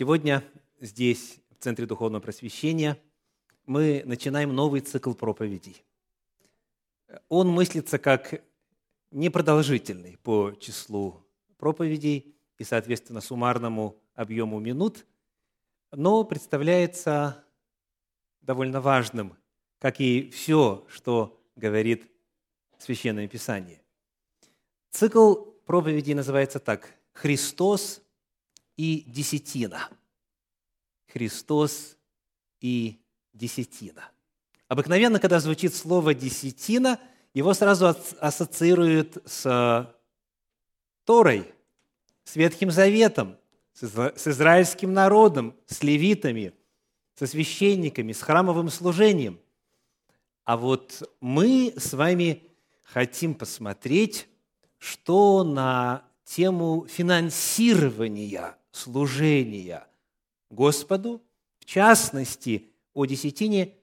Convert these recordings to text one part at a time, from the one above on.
Сегодня здесь, в Центре Духовного Просвещения, мы начинаем новый цикл проповедей. Он мыслится как непродолжительный по числу проповедей и, соответственно, суммарному объему минут, но представляется довольно важным, как и все, что говорит Священное Писание. Цикл проповедей называется так «Христос и десятина». Христос и десятина. Обыкновенно, когда звучит слово «десятина», его сразу ассоциируют с Торой, с Ветхим Заветом, с израильским народом, с левитами, со священниками, с храмовым служением. А вот мы с вами хотим посмотреть, что на тему финансирования служения Господу, в частности, о десятине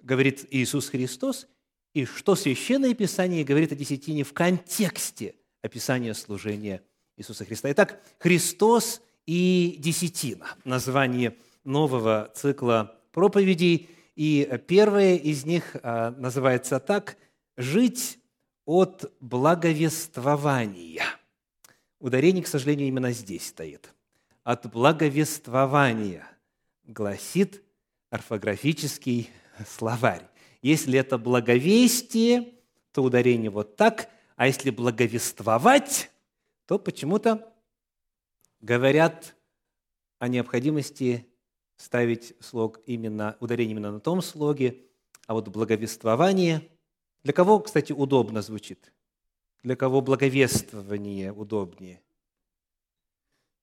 говорит Иисус Христос, и что Священное Писание говорит о десятине в контексте описания служения Иисуса Христа. Итак, Христос и десятина – название нового цикла проповедей. И первое из них а, называется так «Жить от благовествования». Ударение, к сожалению, именно здесь стоит. От благовествования, гласит орфографический словарь. Если это благовестие, то ударение вот так, а если благовествовать, то почему-то говорят о необходимости ставить слог именно, ударение именно на том слоге, а вот благовествование, для кого, кстати, удобно звучит? Для кого благовествование удобнее?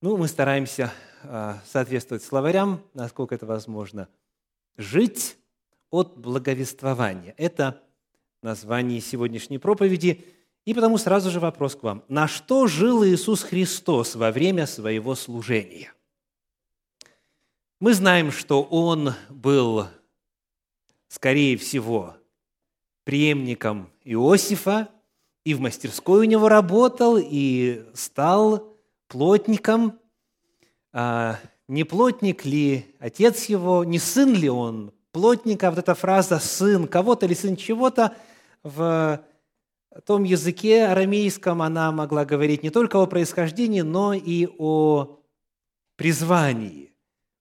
Ну, мы стараемся а, соответствовать словарям, насколько это возможно. Жить от благовествования – это название сегодняшней проповеди – и потому сразу же вопрос к вам. На что жил Иисус Христос во время своего служения? Мы знаем, что Он был, скорее всего, преемником Иосифа, и в мастерской у него работал, и стал плотником. А не плотник ли отец его, не сын ли он плотника? Вот эта фраза «сын кого-то» или «сын чего-то» в том языке арамейском она могла говорить не только о происхождении, но и о призвании,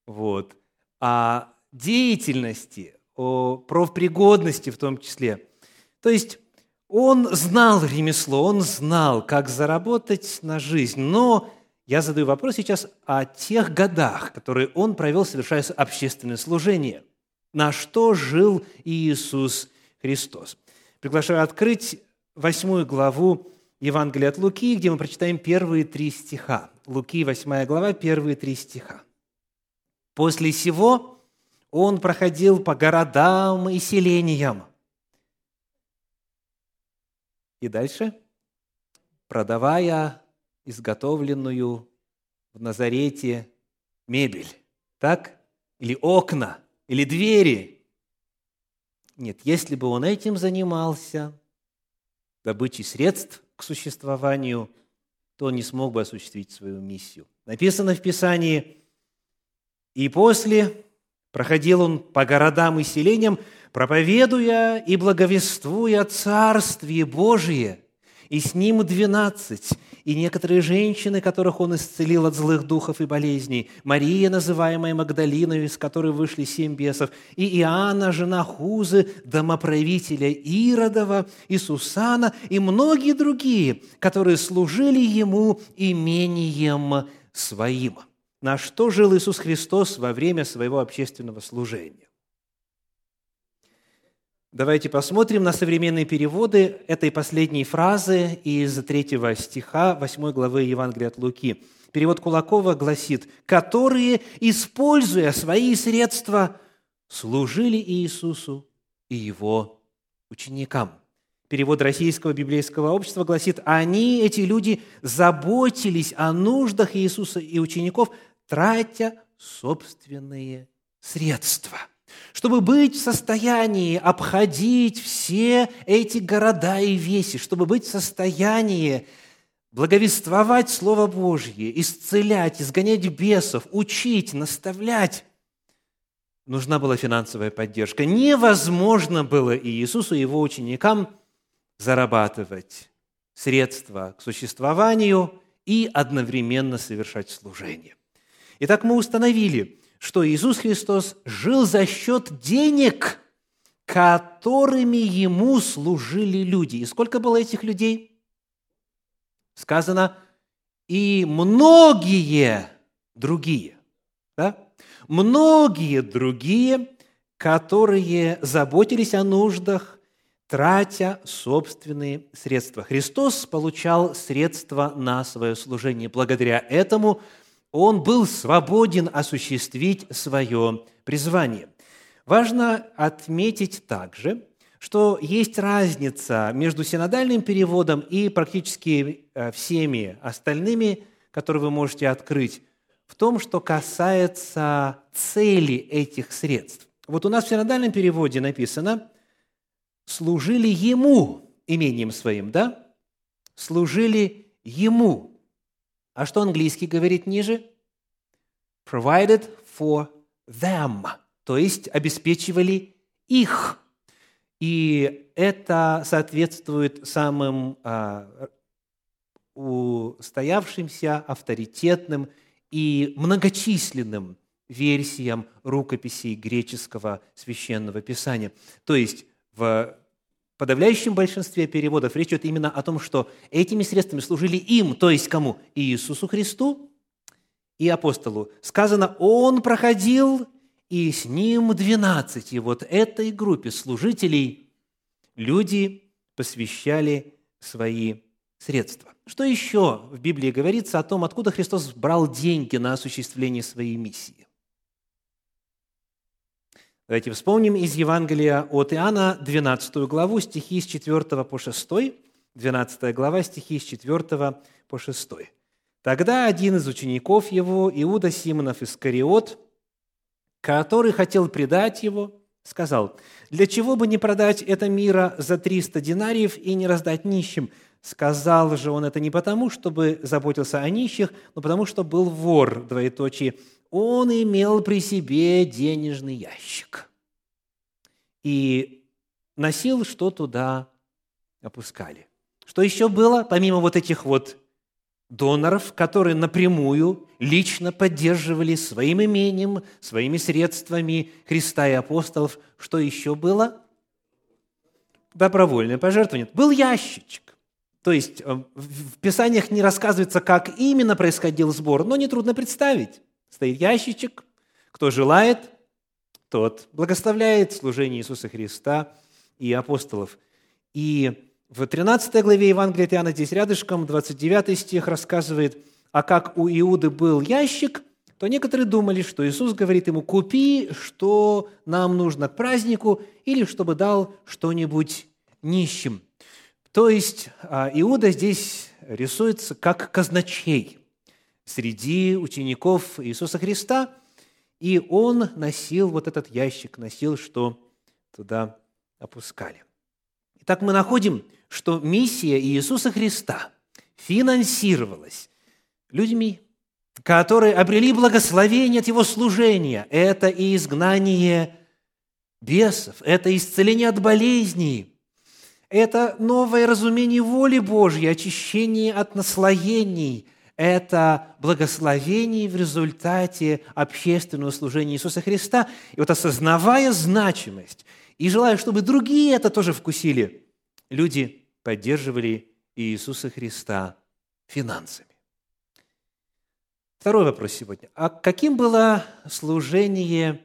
вот, о деятельности, о профпригодности в том числе. То есть он знал ремесло, он знал, как заработать на жизнь, но я задаю вопрос сейчас о тех годах, которые он провел, совершая общественное служение. На что жил Иисус Христос? Приглашаю открыть восьмую главу Евангелия от Луки, где мы прочитаем первые три стиха. Луки, восьмая глава, первые три стиха. «После сего он проходил по городам и селениям». И дальше, продавая изготовленную в Назарете мебель, так? Или окна, или двери. Нет, если бы он этим занимался – добычи средств к существованию, то он не смог бы осуществить свою миссию. Написано в Писании, «И после проходил он по городам и селениям, проповедуя и благовествуя Царствие Божие, и с ним двенадцать, и некоторые женщины, которых он исцелил от злых духов и болезней, Мария, называемая Магдалиной, из которой вышли семь бесов, и Иоанна, жена Хузы, домоправителя Иродова, и Сусана, и многие другие, которые служили ему имением своим. На что жил Иисус Христос во время своего общественного служения? Давайте посмотрим на современные переводы этой последней фразы из третьего стиха 8 главы Евангелия от Луки. Перевод Кулакова гласит, «которые, используя свои средства, служили Иисусу и Его ученикам». Перевод Российского библейского общества гласит, «они, эти люди, заботились о нуждах Иисуса и учеников, тратя собственные средства» чтобы быть в состоянии обходить все эти города и веси, чтобы быть в состоянии благовествовать Слово Божье, исцелять, изгонять бесов, учить, наставлять, нужна была финансовая поддержка. Невозможно было и Иисусу, и его ученикам зарабатывать средства к существованию и одновременно совершать служение. Итак, мы установили, что Иисус Христос жил за счет денег, которыми Ему служили люди. И сколько было этих людей? Сказано, и многие другие. Да? Многие другие, которые заботились о нуждах, тратя собственные средства. Христос получал средства на свое служение. Благодаря этому он был свободен осуществить свое призвание. Важно отметить также, что есть разница между синодальным переводом и практически э, всеми остальными, которые вы можете открыть, в том, что касается цели этих средств. Вот у нас в синодальном переводе написано «служили Ему имением своим», да? Служили Ему. А что английский говорит ниже? Provided for them, то есть обеспечивали их. И это соответствует самым а, устоявшимся, авторитетным и многочисленным версиям рукописей греческого священного писания. То есть в подавляющем большинстве переводов речь идет именно о том, что этими средствами служили им, то есть кому? Иисусу Христу и апостолу. Сказано, он проходил, и с ним двенадцать. И вот этой группе служителей люди посвящали свои средства. Что еще в Библии говорится о том, откуда Христос брал деньги на осуществление своей миссии? Давайте вспомним из Евангелия от Иоанна 12 главу, стихи с 4 по 6, 12 глава, стихи с 4 по 6. Тогда один из учеников его, Иуда Симонов Искариот, который хотел предать его, сказал, «Для чего бы не продать это мира за 300 динариев и не раздать нищим?» Сказал же он это не потому, чтобы заботился о нищих, но потому, что был вор, двоеточие, он имел при себе денежный ящик и носил, что туда опускали. Что еще было, помимо вот этих вот доноров, которые напрямую, лично поддерживали своим имением, своими средствами Христа и апостолов. Что еще было? Добровольное пожертвование. Был ящичек. То есть э, в Писаниях не рассказывается, как именно происходил сбор, но нетрудно представить. Стоит ящичек, кто желает, тот благословляет служение Иисуса Христа и апостолов. И в 13 главе Евангелия от Иоанна, здесь рядышком, 29 стих рассказывает, а как у Иуды был ящик, то некоторые думали, что Иисус говорит ему, купи, что нам нужно к празднику, или чтобы дал что-нибудь нищим. То есть а, Иуда здесь рисуется как казначей среди учеников Иисуса Христа, и он носил вот этот ящик, носил, что туда опускали. Итак, мы находим, что миссия Иисуса Христа финансировалась людьми, которые обрели благословение от Его служения. Это и изгнание бесов, это исцеление от болезней, это новое разумение воли Божьей, очищение от наслоений – это благословение в результате общественного служения Иисуса Христа. И вот осознавая значимость и желая, чтобы другие это тоже вкусили, люди поддерживали Иисуса Христа финансами. Второй вопрос сегодня. А каким было служение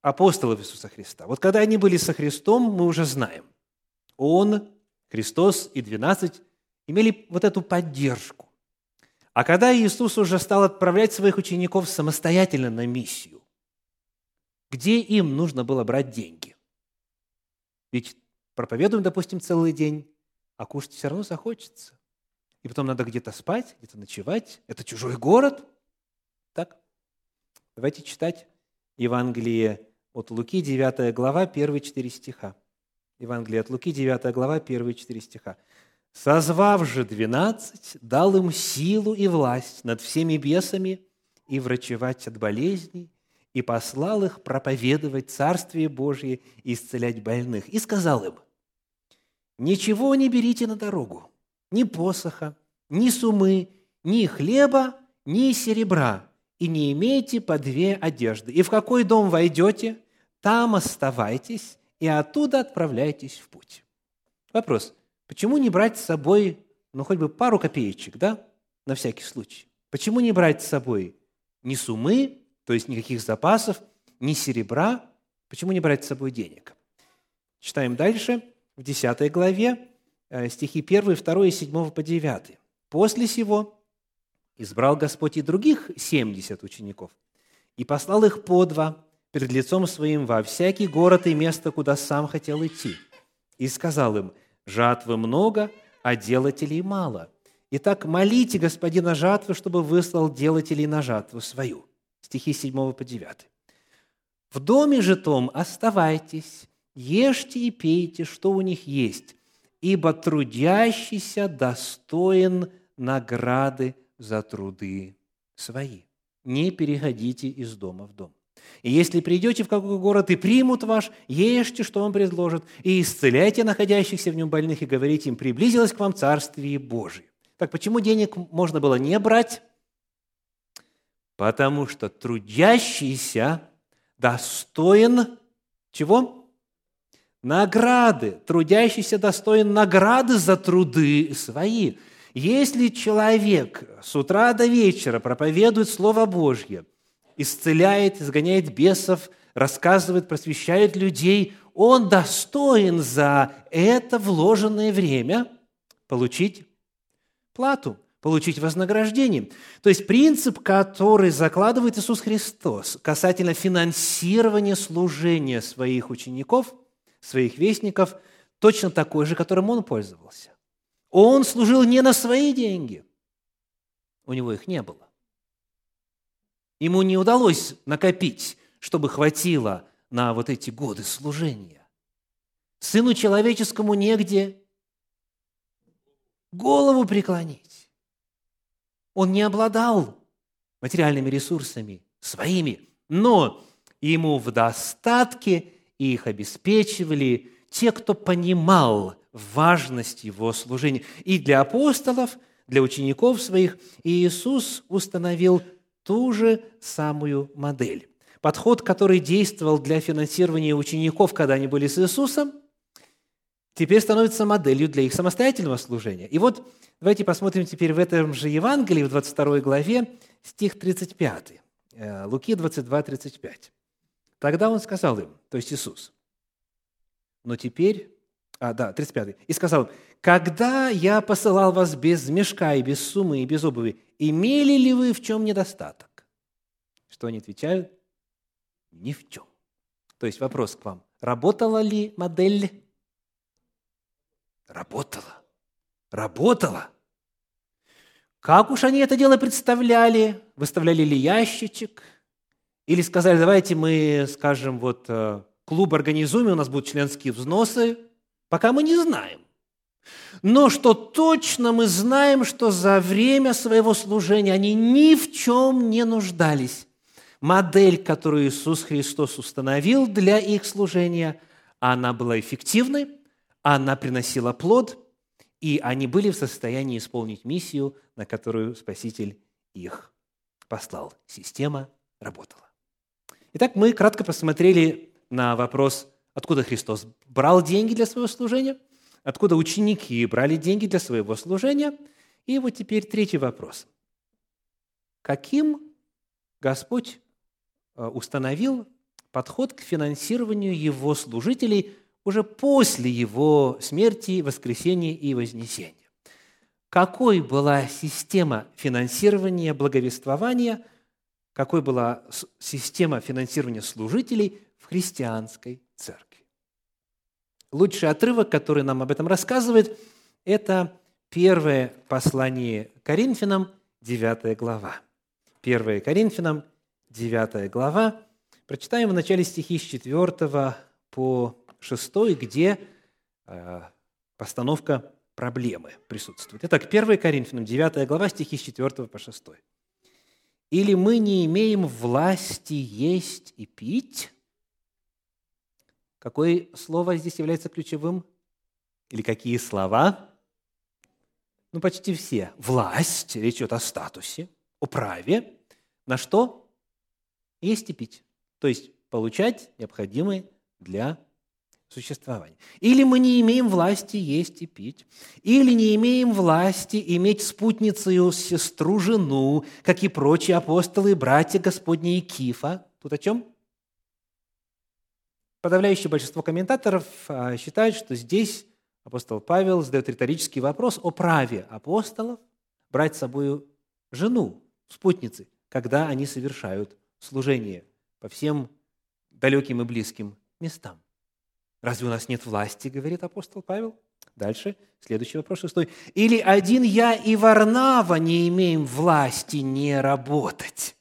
апостолов Иисуса Христа? Вот когда они были со Христом, мы уже знаем. Он, Христос и двенадцать имели вот эту поддержку. А когда Иисус уже стал отправлять своих учеников самостоятельно на миссию, где им нужно было брать деньги? Ведь проповедуем, допустим, целый день, а кушать все равно захочется. И потом надо где-то спать, где-то ночевать. Это чужой город. Так? Давайте читать Евангелие от Луки, 9 глава, первые 4 стиха. Евангелие от Луки, 9 глава, первые 4 стиха. Созвав же двенадцать, дал им силу и власть над всеми бесами и врачевать от болезней, и послал их проповедовать Царствие Божье и исцелять больных. И сказал им, «Ничего не берите на дорогу, ни посоха, ни сумы, ни хлеба, ни серебра, и не имейте по две одежды. И в какой дом войдете, там оставайтесь, и оттуда отправляйтесь в путь». Вопрос – Почему не брать с собой, ну, хоть бы пару копеечек, да, на всякий случай? Почему не брать с собой ни суммы, то есть никаких запасов, ни серебра? Почему не брать с собой денег? Читаем дальше, в 10 главе, э, стихи 1, 2 и 7 по 9. «После сего избрал Господь и других 70 учеников, и послал их по два перед лицом своим во всякий город и место, куда сам хотел идти, и сказал им – Жатвы много, а делателей мало. Итак, молите господина жатвы, чтобы выслал делателей на жатву свою. Стихи 7 по 9. В доме же том оставайтесь, ешьте и пейте, что у них есть, ибо трудящийся достоин награды за труды свои. Не переходите из дома в дом. И если придете в какой город и примут ваш, ешьте, что вам предложат, и исцеляйте находящихся в нем больных, и говорите им, приблизилось к вам Царствие Божие. Так почему денег можно было не брать? Потому что трудящийся достоин чего? Награды. Трудящийся достоин награды за труды свои. Если человек с утра до вечера проповедует Слово Божье – исцеляет, изгоняет бесов, рассказывает, просвещает людей, он достоин за это вложенное время получить плату, получить вознаграждение. То есть принцип, который закладывает Иисус Христос касательно финансирования служения своих учеников, своих вестников, точно такой же, которым он пользовался. Он служил не на свои деньги. У него их не было. Ему не удалось накопить, чтобы хватило на вот эти годы служения. Сыну человеческому негде голову преклонить. Он не обладал материальными ресурсами своими, но ему в достатке их обеспечивали те, кто понимал важность его служения. И для апостолов, для учеников своих Иисус установил ту же самую модель. Подход, который действовал для финансирования учеников, когда они были с Иисусом, теперь становится моделью для их самостоятельного служения. И вот давайте посмотрим теперь в этом же Евангелии, в 22 главе, стих 35. Э, Луки 22, 35. Тогда он сказал им, то есть Иисус, но теперь, а, да, 35. И сказал, когда я посылал вас без мешка и без суммы и без обуви, имели ли вы в чем недостаток? Что они отвечают? Ни в чем. То есть вопрос к вам. Работала ли модель? Работала. Работала. Как уж они это дело представляли? Выставляли ли ящичек? Или сказали, давайте мы, скажем, вот э, клуб организуем, у нас будут членские взносы, пока мы не знаем. Но что точно мы знаем, что за время своего служения они ни в чем не нуждались. Модель, которую Иисус Христос установил для их служения, она была эффективной, она приносила плод, и они были в состоянии исполнить миссию, на которую Спаситель их послал. Система работала. Итак, мы кратко посмотрели на вопрос, откуда Христос брал деньги для своего служения – откуда ученики брали деньги для своего служения. И вот теперь третий вопрос. Каким Господь э, установил подход к финансированию его служителей уже после его смерти, воскресения и вознесения? Какой была система финансирования благовествования, какой была система финансирования служителей в христианской церкви? Лучший отрывок, который нам об этом рассказывает, это первое послание Коринфянам, 9 глава. 1 Коринфянам, 9 глава. Прочитаем в начале стихи с 4 по 6, где э, постановка проблемы присутствуют. Итак, 1 Коринфянам, 9 глава, стихи с 4 по 6. «Или мы не имеем власти есть и пить?» Какое слово здесь является ключевым? Или какие слова? Ну, почти все. Власть, речь идет о статусе, о праве. На что? Есть и пить. То есть получать необходимые для существования. Или мы не имеем власти есть и пить, или не имеем власти иметь спутницею сестру жену, как и прочие апостолы и братья Господни и Кифа. Тут о чем? Подавляющее большинство комментаторов а, считают, что здесь апостол Павел задает риторический вопрос о праве апостолов брать с собой жену, спутницы, когда они совершают служение по всем далеким и близким местам. Разве у нас нет власти, говорит апостол Павел? Дальше, следующий вопрос, шестой. Или один я и Варнава не имеем власти не работать?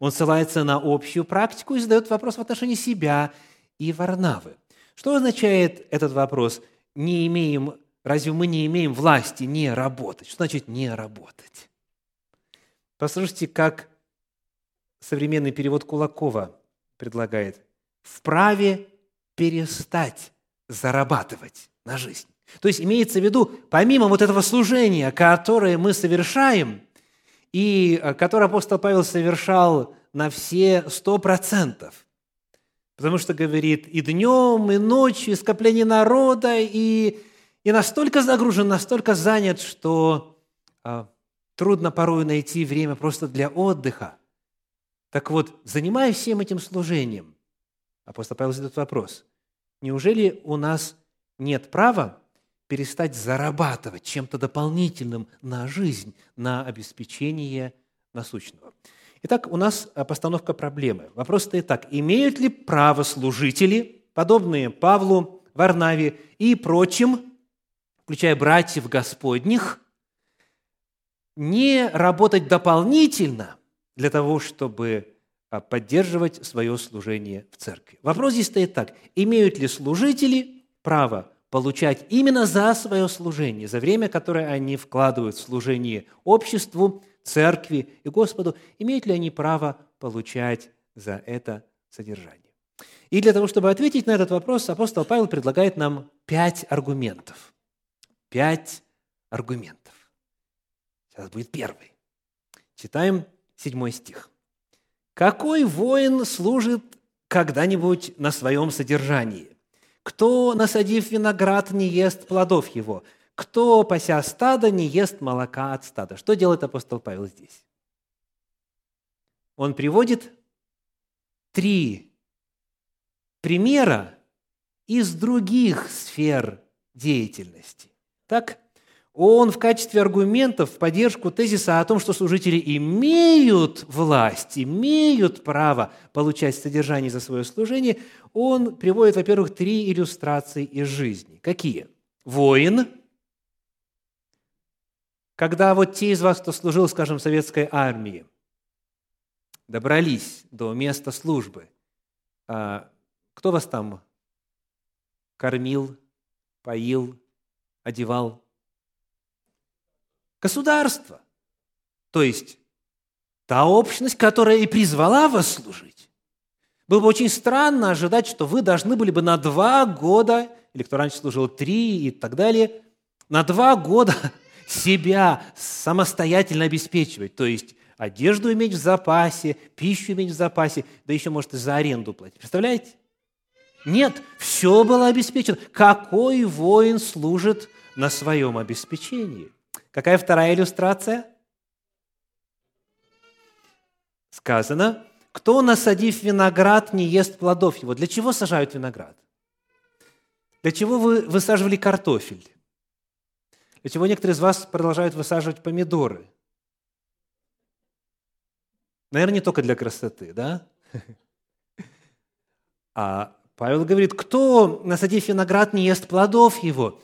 Он ссылается на общую практику и задает вопрос в отношении себя и Варнавы. Что означает этот вопрос? Не имеем, разве мы не имеем власти не работать? Что значит не работать? Послушайте, как современный перевод Кулакова предлагает. Вправе перестать зарабатывать на жизнь. То есть имеется в виду, помимо вот этого служения, которое мы совершаем, и э, которое апостол Павел совершал на все сто процентов, потому что говорит и днем, и ночью, и скопление народа, и, и настолько загружен, настолько занят, что а, трудно порой найти время просто для отдыха. Так вот, занимаясь всем этим служением, апостол Павел задает вопрос, Неужели у нас нет права перестать зарабатывать чем-то дополнительным на жизнь, на обеспечение насущного? Итак, у нас постановка проблемы. Вопрос стоит так. Имеют ли право служители, подобные Павлу, Варнаве и прочим, включая братьев Господних, не работать дополнительно для того, чтобы а, поддерживать свое служение в церкви. Вопрос здесь стоит так. Имеют ли служители право получать именно за свое служение, за время, которое они вкладывают в служение обществу, церкви и Господу, имеют ли они право получать за это содержание? И для того, чтобы ответить на этот вопрос, апостол Павел предлагает нам пять аргументов. Пять аргументов. Сейчас будет первый. Читаем седьмой стих. Какой воин служит когда-нибудь на своем содержании? Кто, насадив виноград, не ест плодов его? Кто, пася стада, не ест молока от стада? Что делает апостол Павел здесь? Он приводит три примера из других сфер деятельности. Так, он в качестве аргументов в поддержку тезиса о том, что служители имеют власть, имеют право получать содержание за свое служение, он приводит, во-первых, три иллюстрации из жизни. Какие? Воин, когда вот те из вас, кто служил, скажем, в советской армии, добрались до места службы, а кто вас там кормил, поил, одевал? государство. То есть та общность, которая и призвала вас служить. Было бы очень странно ожидать, что вы должны были бы на два года, или кто раньше служил три и так далее, на два года себя самостоятельно обеспечивать. То есть одежду иметь в запасе, пищу иметь в запасе, да еще, может, и за аренду платить. Представляете? Нет, все было обеспечено. Какой воин служит на своем обеспечении? Какая вторая иллюстрация? Сказано, кто, насадив виноград, не ест плодов его. Для чего сажают виноград? Для чего вы высаживали картофель? Для чего некоторые из вас продолжают высаживать помидоры? Наверное, не только для красоты, да? А Павел говорит, кто, насадив виноград, не ест плодов его?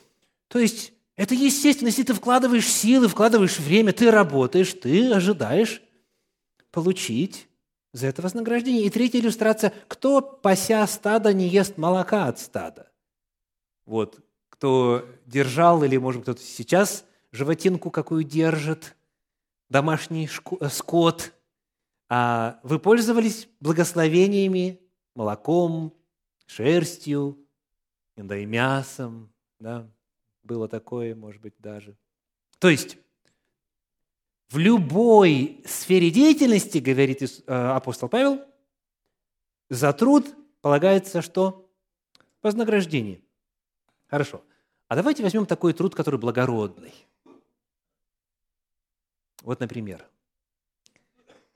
То есть это естественно, если ты вкладываешь силы, вкладываешь время, ты работаешь, ты ожидаешь получить за это вознаграждение. И третья иллюстрация. Кто, пася стада, не ест молока от стада? Вот кто держал, или, может кто-то сейчас животинку какую держит, домашний э, скот, а вы пользовались благословениями, молоком, шерстью, иногда и мясом, да, было такое, может быть, даже. То есть, в любой сфере деятельности, говорит э, апостол Павел, за труд полагается что? Вознаграждение. Хорошо. А давайте возьмем такой труд, который благородный. Вот, например,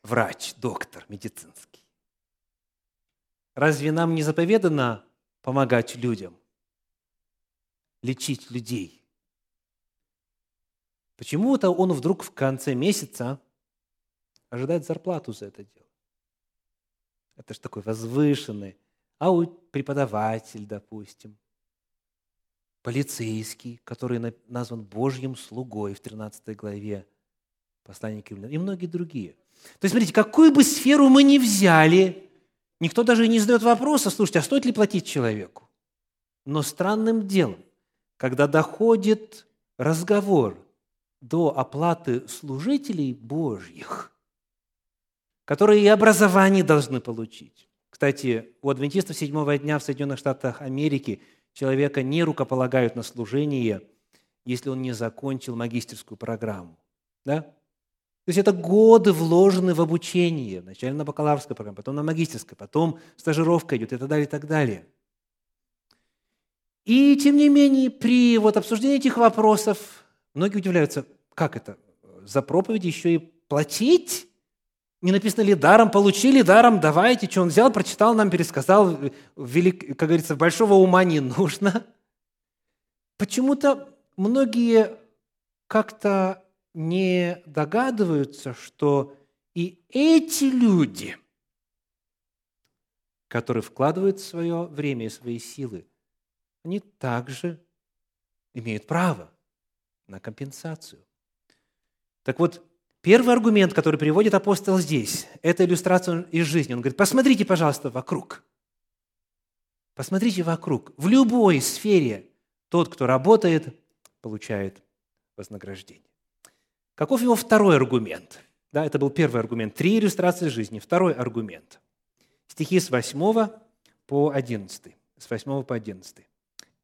врач, доктор медицинский. Разве нам не заповедано помогать людям, лечить людей? Почему-то он вдруг в конце месяца ожидает зарплату за это дело. Это же такой возвышенный, а у преподаватель, допустим, полицейский, который назван Божьим слугой в 13 главе послания к римлянам, и многие другие. То есть, смотрите, какую бы сферу мы ни взяли, никто даже не задает вопроса, слушайте, а стоит ли платить человеку? Но странным делом, когда доходит разговор до оплаты служителей Божьих, которые и образование должны получить. Кстати, у адвентистов седьмого дня в Соединенных Штатах Америки человека не рукополагают на служение, если он не закончил магистерскую программу. Да? То есть это годы вложены в обучение, вначале на бакалаврской программе, потом на магистерской, потом стажировка идет и так далее, и так далее. И тем не менее, при вот обсуждении этих вопросов многие удивляются, как это, за проповеди еще и платить? Не написано ли даром, получили даром, давайте, что он взял, прочитал нам, пересказал, велик, как говорится, большого ума не нужно. Почему-то многие как-то не догадываются, что и эти люди, которые вкладывают свое время и свои силы, они также имеют право на компенсацию. Так вот, первый аргумент, который приводит апостол здесь, это иллюстрация из жизни. Он говорит, посмотрите, пожалуйста, вокруг. Посмотрите вокруг. В любой сфере тот, кто работает, получает вознаграждение. Каков его второй аргумент? Да, это был первый аргумент. Три иллюстрации жизни. Второй аргумент. Стихи с 8 по 11. С 8 по 11.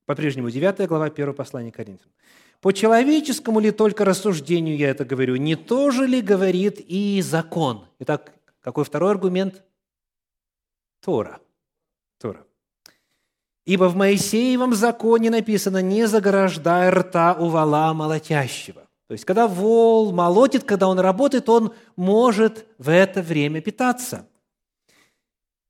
По-прежнему 9 глава 1 послания Коринфянам. «По человеческому ли только рассуждению я это говорю? Не то же ли говорит и закон?» Итак, какой второй аргумент? Тора. Тора. «Ибо в Моисеевом законе написано, не заграждай рта у вала молотящего». То есть, когда вол молотит, когда он работает, он может в это время питаться.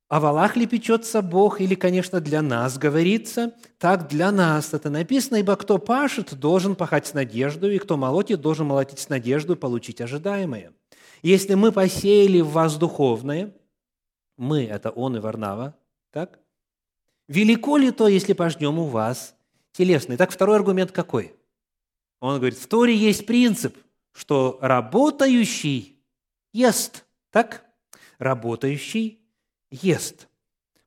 О валах ли печется Бог, или, конечно, для нас говорится, так для нас это написано, ибо кто пашет, должен пахать с надеждой, и кто молотит, должен молотить с надеждой получить ожидаемое. Если мы посеяли в вас духовное, мы – это он и Варнава, так? Велико ли то, если пожнем у вас телесное? Так, второй аргумент какой? Он говорит, в Торе есть принцип, что работающий ест. Так? Работающий ест.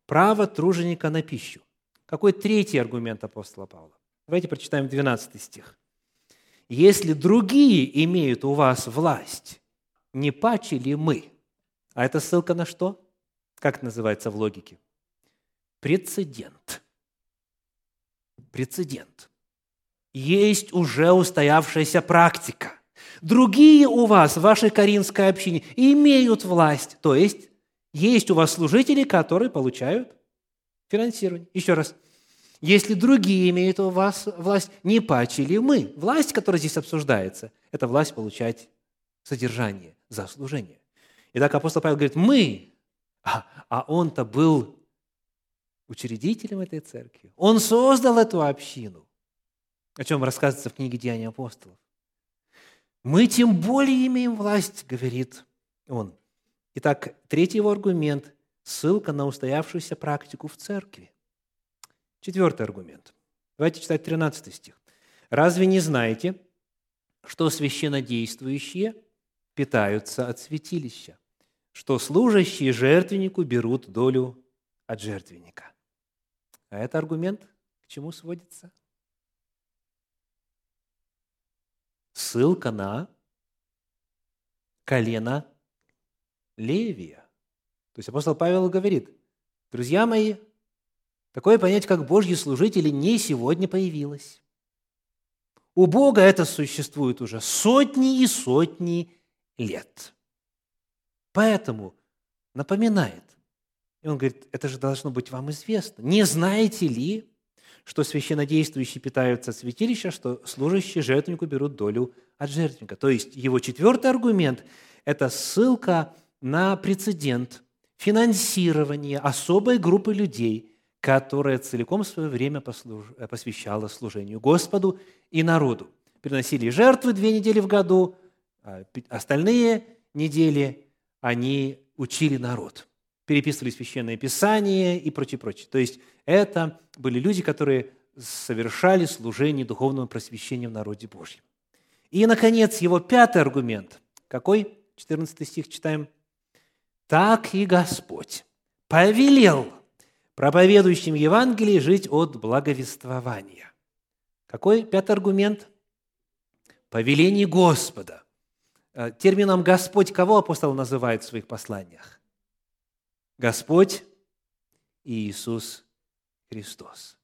Право труженика на пищу. Какой третий аргумент апостола Павла? Давайте прочитаем 12 стих. «Если другие имеют у вас власть, не паче ли мы?» А это ссылка на что? Как это называется в логике? Прецедент. Прецедент есть уже устоявшаяся практика. Другие у вас в вашей Каринской общине имеют власть, то есть есть у вас служители, которые получают финансирование. Еще раз. Если другие имеют у вас власть, не паче ли мы? Власть, которая здесь обсуждается, это власть получать содержание за служение. Итак, апостол Павел говорит, мы, а, а он-то был учредителем этой церкви. Он создал эту общину о чем рассказывается в книге «Деяния апостолов». Мы тем более имеем власть, говорит он. Итак, третий его аргумент – ссылка на устоявшуюся практику в церкви. Четвертый аргумент. Давайте читать 13 стих. «Разве не знаете, что священнодействующие питаются от святилища, что служащие жертвеннику берут долю от жертвенника?» А это аргумент к чему сводится? ссылка на колено Левия. То есть апостол Павел говорит, друзья мои, такое понятие, как Божьи служители, не сегодня появилось. У Бога это существует уже сотни и сотни лет. Поэтому напоминает. И он говорит, это же должно быть вам известно. Не знаете ли, что священнодействующие питаются от святилища, что служащие жертвеннику берут долю от жертвенника. То есть его четвертый аргумент – это ссылка на прецедент финансирования особой группы людей, которая целиком свое время послуж... посвящала служению Господу и народу. Приносили жертвы две недели в году, а остальные недели они учили народ, переписывали священное писание и прочее, прочее. То есть это были люди, которые совершали служение духовного просвещения в народе Божьем. И, наконец, его пятый аргумент. Какой? 14 стих читаем. «Так и Господь повелел проповедующим Евангелие жить от благовествования». Какой пятый аргумент? Повеление Господа. Э, термином «Господь» кого апостол называет в своих посланиях? Господь Иисус Христос.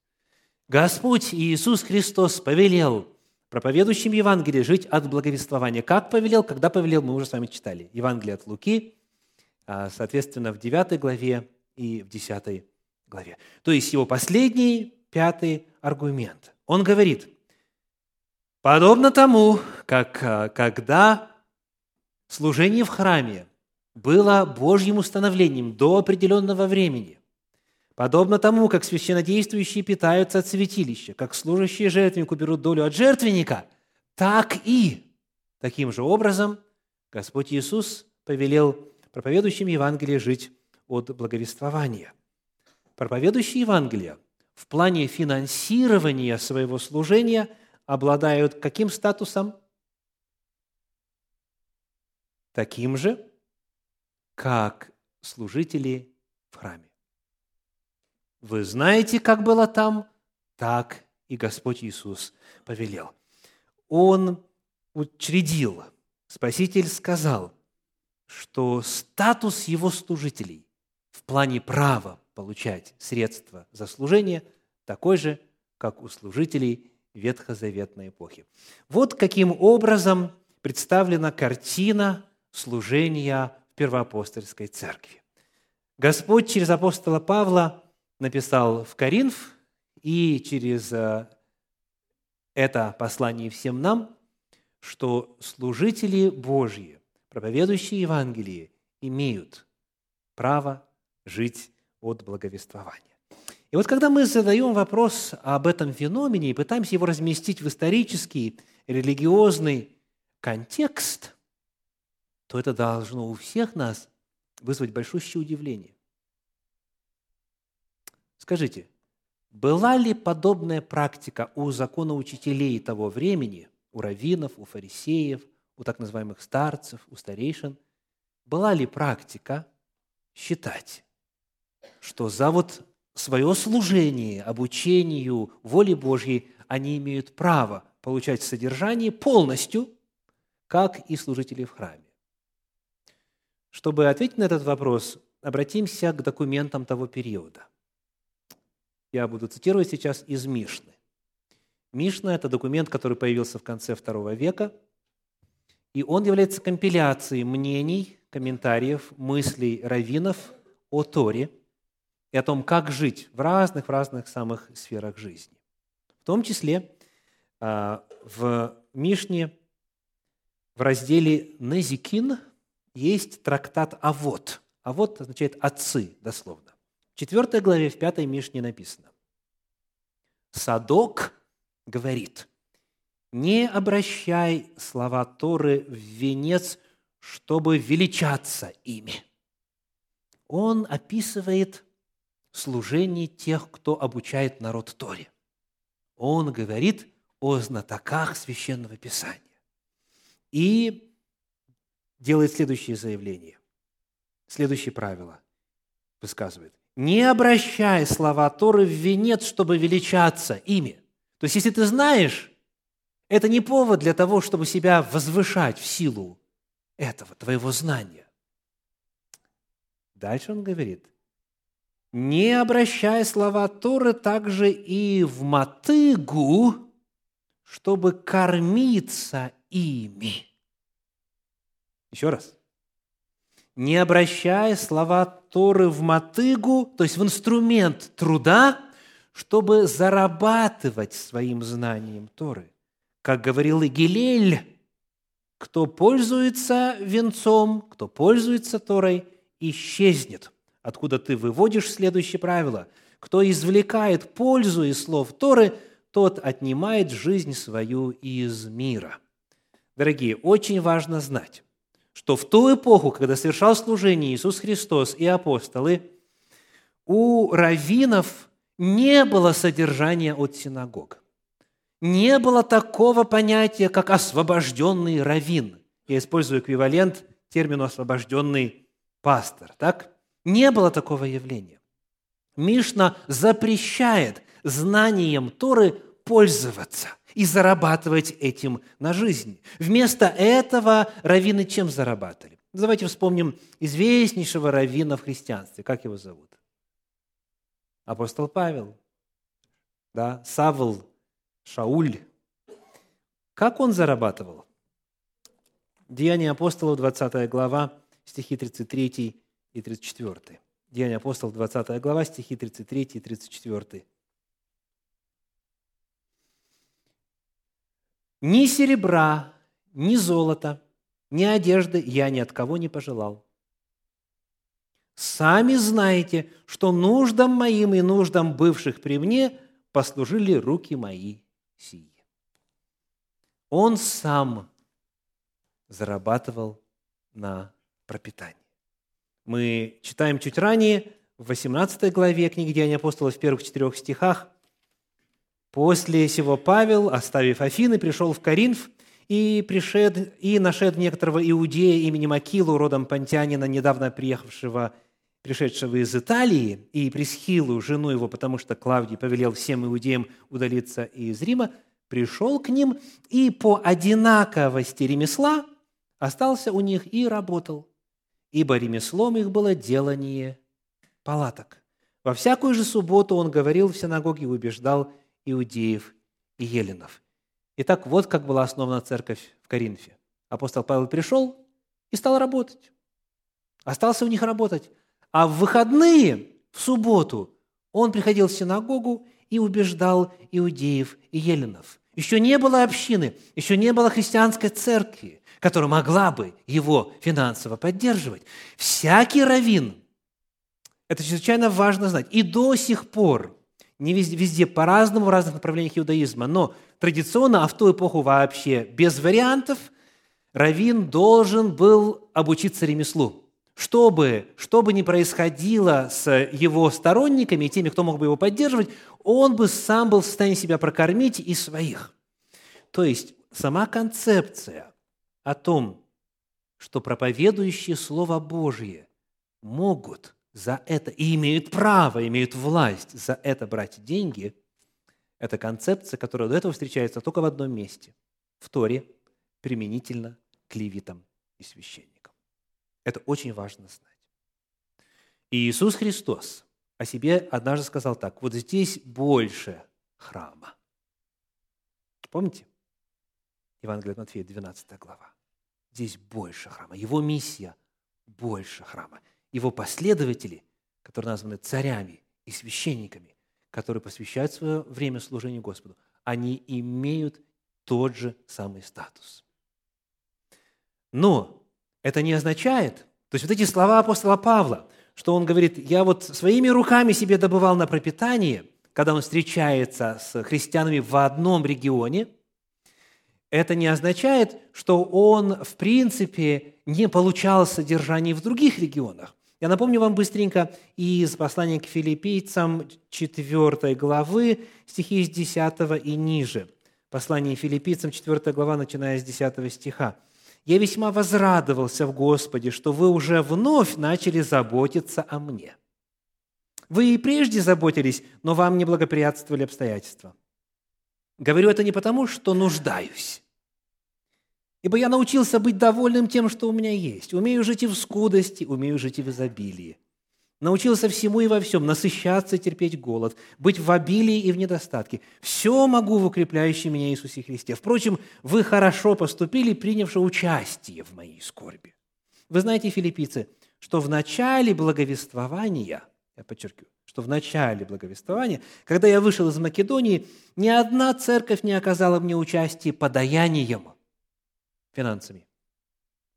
Господь Иисус Христос повелел проповедующим Евангелие жить от благовествования. Как повелел, когда повелел, мы уже с вами читали. Евангелие от Луки, соответственно, в 9 главе и в 10 главе. То есть его последний, пятый аргумент. Он говорит, подобно тому, как а, когда служение в храме было Божьим установлением до определенного времени, Подобно тому, как священнодействующие питаются от святилища, как служащие жертвеннику берут долю от жертвенника, так и таким же образом Господь Иисус повелел проповедующим Евангелие жить от благовествования. Проповедующие Евангелие в плане финансирования своего служения обладают каким статусом? Таким же, как служители в храме. Вы знаете, как было там, так и Господь Иисус повелел. Он учредил, Спаситель сказал, что статус его служителей в плане права получать средства за служение такой же, как у служителей ветхозаветной эпохи. Вот каким образом представлена картина служения в первоапостольской церкви. Господь через апостола Павла написал в Коринф и через э, это послание всем нам, что служители Божьи, проповедующие Евангелие, имеют право жить от благовествования. И вот когда мы задаем вопрос об этом феномене и пытаемся его разместить в исторический, религиозный контекст, то это должно у всех нас вызвать большущее удивление. Скажите, была ли подобная практика у законоучителей того времени, у раввинов, у фарисеев, у так называемых старцев, у старейшин? Была ли практика считать, что за вот свое служение, обучению воле Божьей они имеют право получать содержание полностью, как и служители в храме? Чтобы ответить на этот вопрос, обратимся к документам того периода – я буду цитировать сейчас из Мишны. Мишна – это документ, который появился в конце II века, и он является компиляцией мнений, комментариев, мыслей раввинов о Торе и о том, как жить в разных, в разных самых сферах жизни. В том числе а, в Мишне в разделе «Незикин» есть трактат «Авод». «Авод» означает «отцы» дословно. В 4 главе, в 5 Мишне написано. Садок говорит, не обращай слова Торы в венец, чтобы величаться ими. Он описывает служение тех, кто обучает народ Торе. Он говорит о знатоках Священного Писания. И делает следующее заявление, следующее правило высказывает не обращай слова Торы в венец, чтобы величаться ими. То есть, если ты знаешь Это не повод для того, чтобы себя возвышать в силу этого, твоего знания. Дальше он говорит, не обращая слова Торы также и в мотыгу, чтобы кормиться ими. Еще раз. Не обращая слова Торы в мотыгу, то есть в инструмент труда, чтобы зарабатывать своим знанием Торы. Как говорил и Гилель, кто пользуется венцом, кто пользуется Торой, исчезнет. Откуда ты выводишь следующее правило. Кто извлекает пользу из слов Торы, тот отнимает жизнь свою из мира. Дорогие, очень важно знать, что в ту эпоху, когда совершал служение Иисус Христос и апостолы, у раввинов не было содержания от синагог не было такого понятия, как освобожденный раввин. Я использую эквивалент термину освобожденный пастор. Так? Не было такого явления. Мишна запрещает знанием Торы пользоваться и зарабатывать этим на жизнь. Вместо этого раввины чем зарабатывали? Давайте вспомним известнейшего раввина в христианстве. Как его зовут? Апостол Павел. Да? Савл Шауль. Как он зарабатывал? Деяния апостолов, 20 глава, стихи 33 и 34. Деяния апостолов, 20 глава, стихи 33 и 34. «Ни серебра, ни золота, ни одежды я ни от кого не пожелал. Сами знаете, что нуждам моим и нуждам бывших при мне послужили руки мои сии. Он сам зарабатывал на пропитание. Мы читаем чуть ранее, в 18 главе книги Деяния апостолов, в первых четырех стихах, «После сего Павел, оставив Афины, пришел в Коринф, и, пришед, и нашед некоторого иудея именем Акилу, родом понтянина, недавно приехавшего, пришедшего из Италии, и Пресхилу, жену его, потому что Клавдий повелел всем иудеям удалиться из Рима, пришел к ним и по одинаковости ремесла остался у них и работал, ибо ремеслом их было делание палаток. Во всякую же субботу он говорил в синагоге и убеждал иудеев и еленов. Итак, вот как была основана церковь в Коринфе. Апостол Павел пришел и стал работать. Остался у них работать. А в выходные, в субботу, он приходил в синагогу и убеждал иудеев и еленов. Еще не было общины, еще не было христианской церкви, которая могла бы его финансово поддерживать. Всякий раввин, это чрезвычайно важно знать, и до сих пор, не везде, везде по-разному, в разных направлениях иудаизма, но традиционно, а в ту эпоху вообще без вариантов, раввин должен был обучиться ремеслу – чтобы, что бы ни происходило с его сторонниками и теми, кто мог бы его поддерживать, он бы сам был в состоянии себя прокормить и своих. То есть сама концепция о том, что проповедующие Слово Божье могут за это и имеют право, имеют власть за это брать деньги, это концепция, которая до этого встречается только в одном месте – в Торе, применительно к левитам и священникам. Это очень важно знать. И Иисус Христос о себе однажды сказал так, вот здесь больше храма. Помните? Евангелие от Матфея, 12 глава. Здесь больше храма. Его миссия больше храма. Его последователи, которые названы царями и священниками, которые посвящают свое время служению Господу, они имеют тот же самый статус. Но это не означает, то есть вот эти слова апостола Павла, что он говорит, я вот своими руками себе добывал на пропитание, когда он встречается с христианами в одном регионе, это не означает, что он, в принципе, не получал содержание в других регионах. Я напомню вам быстренько из послания к филиппийцам 4 главы, стихи с 10 и ниже. Послание филиппийцам 4 глава, начиная с 10 стиха. Я весьма возрадовался в Господе, что вы уже вновь начали заботиться о мне. Вы и прежде заботились, но вам не благоприятствовали обстоятельства. Говорю это не потому, что нуждаюсь, ибо я научился быть довольным тем, что у меня есть. Умею жить и в скудости, умею жить и в изобилии. Научился всему и во всем, насыщаться, терпеть голод, быть в обилии и в недостатке. Все могу в укрепляющем меня Иисусе Христе. Впрочем, вы хорошо поступили, принявши участие в моей скорби. Вы знаете, филиппийцы, что в начале благовествования, я подчеркиваю, что в начале благовествования, когда я вышел из Македонии, ни одна церковь не оказала мне участия подаянием, финансами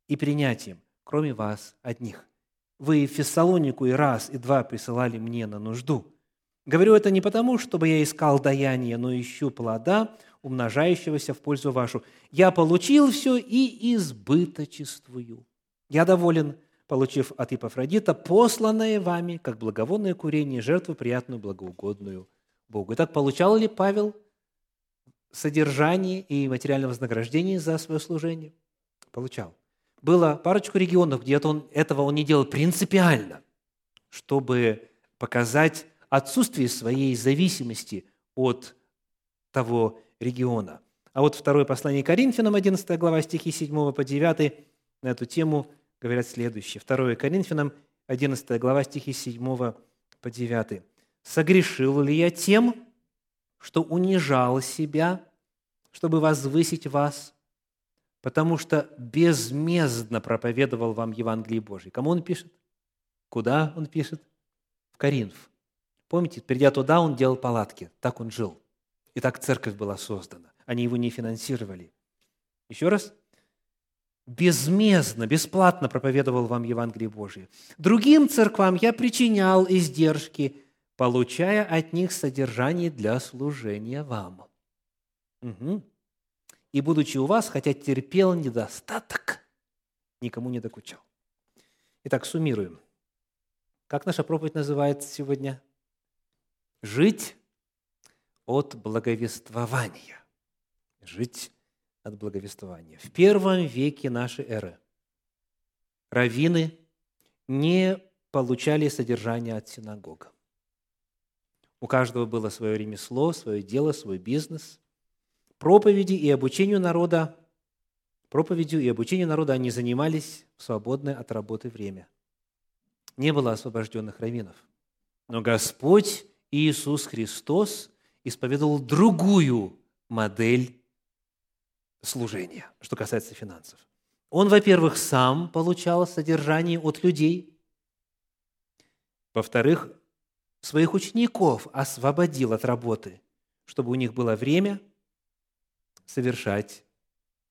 и принятием, кроме вас одних. Вы в Фессалонику и раз, и два присылали мне на нужду. Говорю это не потому, чтобы я искал даяние, но ищу плода, умножающегося в пользу вашу. Я получил все и избыточествую. Я доволен, получив от Ипофродита посланное вами, как благовонное курение, жертву приятную, благоугодную Богу. Итак, получал ли Павел содержание и материальное вознаграждение за свое служение? Получал было парочку регионов, где он, этого он не делал принципиально, чтобы показать отсутствие своей зависимости от того региона. А вот второе послание Коринфянам, 11 глава, стихи 7 по 9, на эту тему говорят следующее. Второе Коринфянам, 11 глава, стихи 7 по 9. «Согрешил ли я тем, что унижал себя, чтобы возвысить вас? Потому что безмездно проповедовал вам Евангелие Божие. Кому он пишет? Куда он пишет? В Коринф. Помните, придя туда, он делал палатки. Так он жил. И так церковь была создана. Они его не финансировали. Еще раз. Безмездно, бесплатно проповедовал вам Евангелие Божие. Другим церквам я причинял издержки, получая от них содержание для служения вам. Угу и, будучи у вас, хотя терпел недостаток, никому не докучал. Итак, суммируем. Как наша проповедь называется сегодня? Жить от благовествования. Жить от благовествования. В первом веке нашей эры раввины не получали содержание от синагог. У каждого было свое ремесло, свое дело, свой бизнес проповеди и обучению народа, проповедью и обучению народа они занимались в свободное от работы время. Не было освобожденных раввинов. Но Господь Иисус Христос исповедовал другую модель служения, что касается финансов. Он, во-первых, сам получал содержание от людей. Во-вторых, своих учеников освободил от работы, чтобы у них было время совершать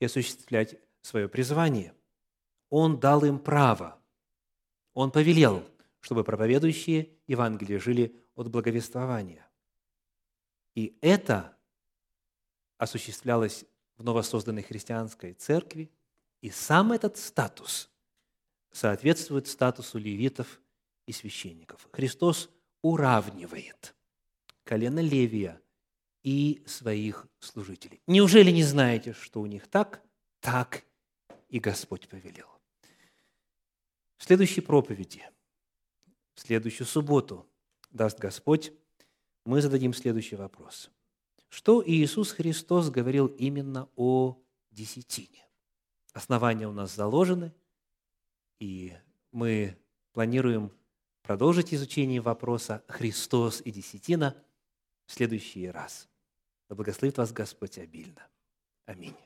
и осуществлять свое призвание. Он дал им право. Он повелел, чтобы проповедующие Евангелие жили от благовествования. И это осуществлялось в новосозданной христианской церкви, и сам этот статус соответствует статусу левитов и священников. Христос уравнивает колено Левия и своих служителей. Неужели не знаете, что у них так? Так и Господь повелел. В следующей проповеди, в следующую субботу, даст Господь, мы зададим следующий вопрос. Что Иисус Христос говорил именно о десятине? Основания у нас заложены, и мы планируем продолжить изучение вопроса «Христос и десятина» в следующий раз. Да благословит вас Господь обильно. Аминь.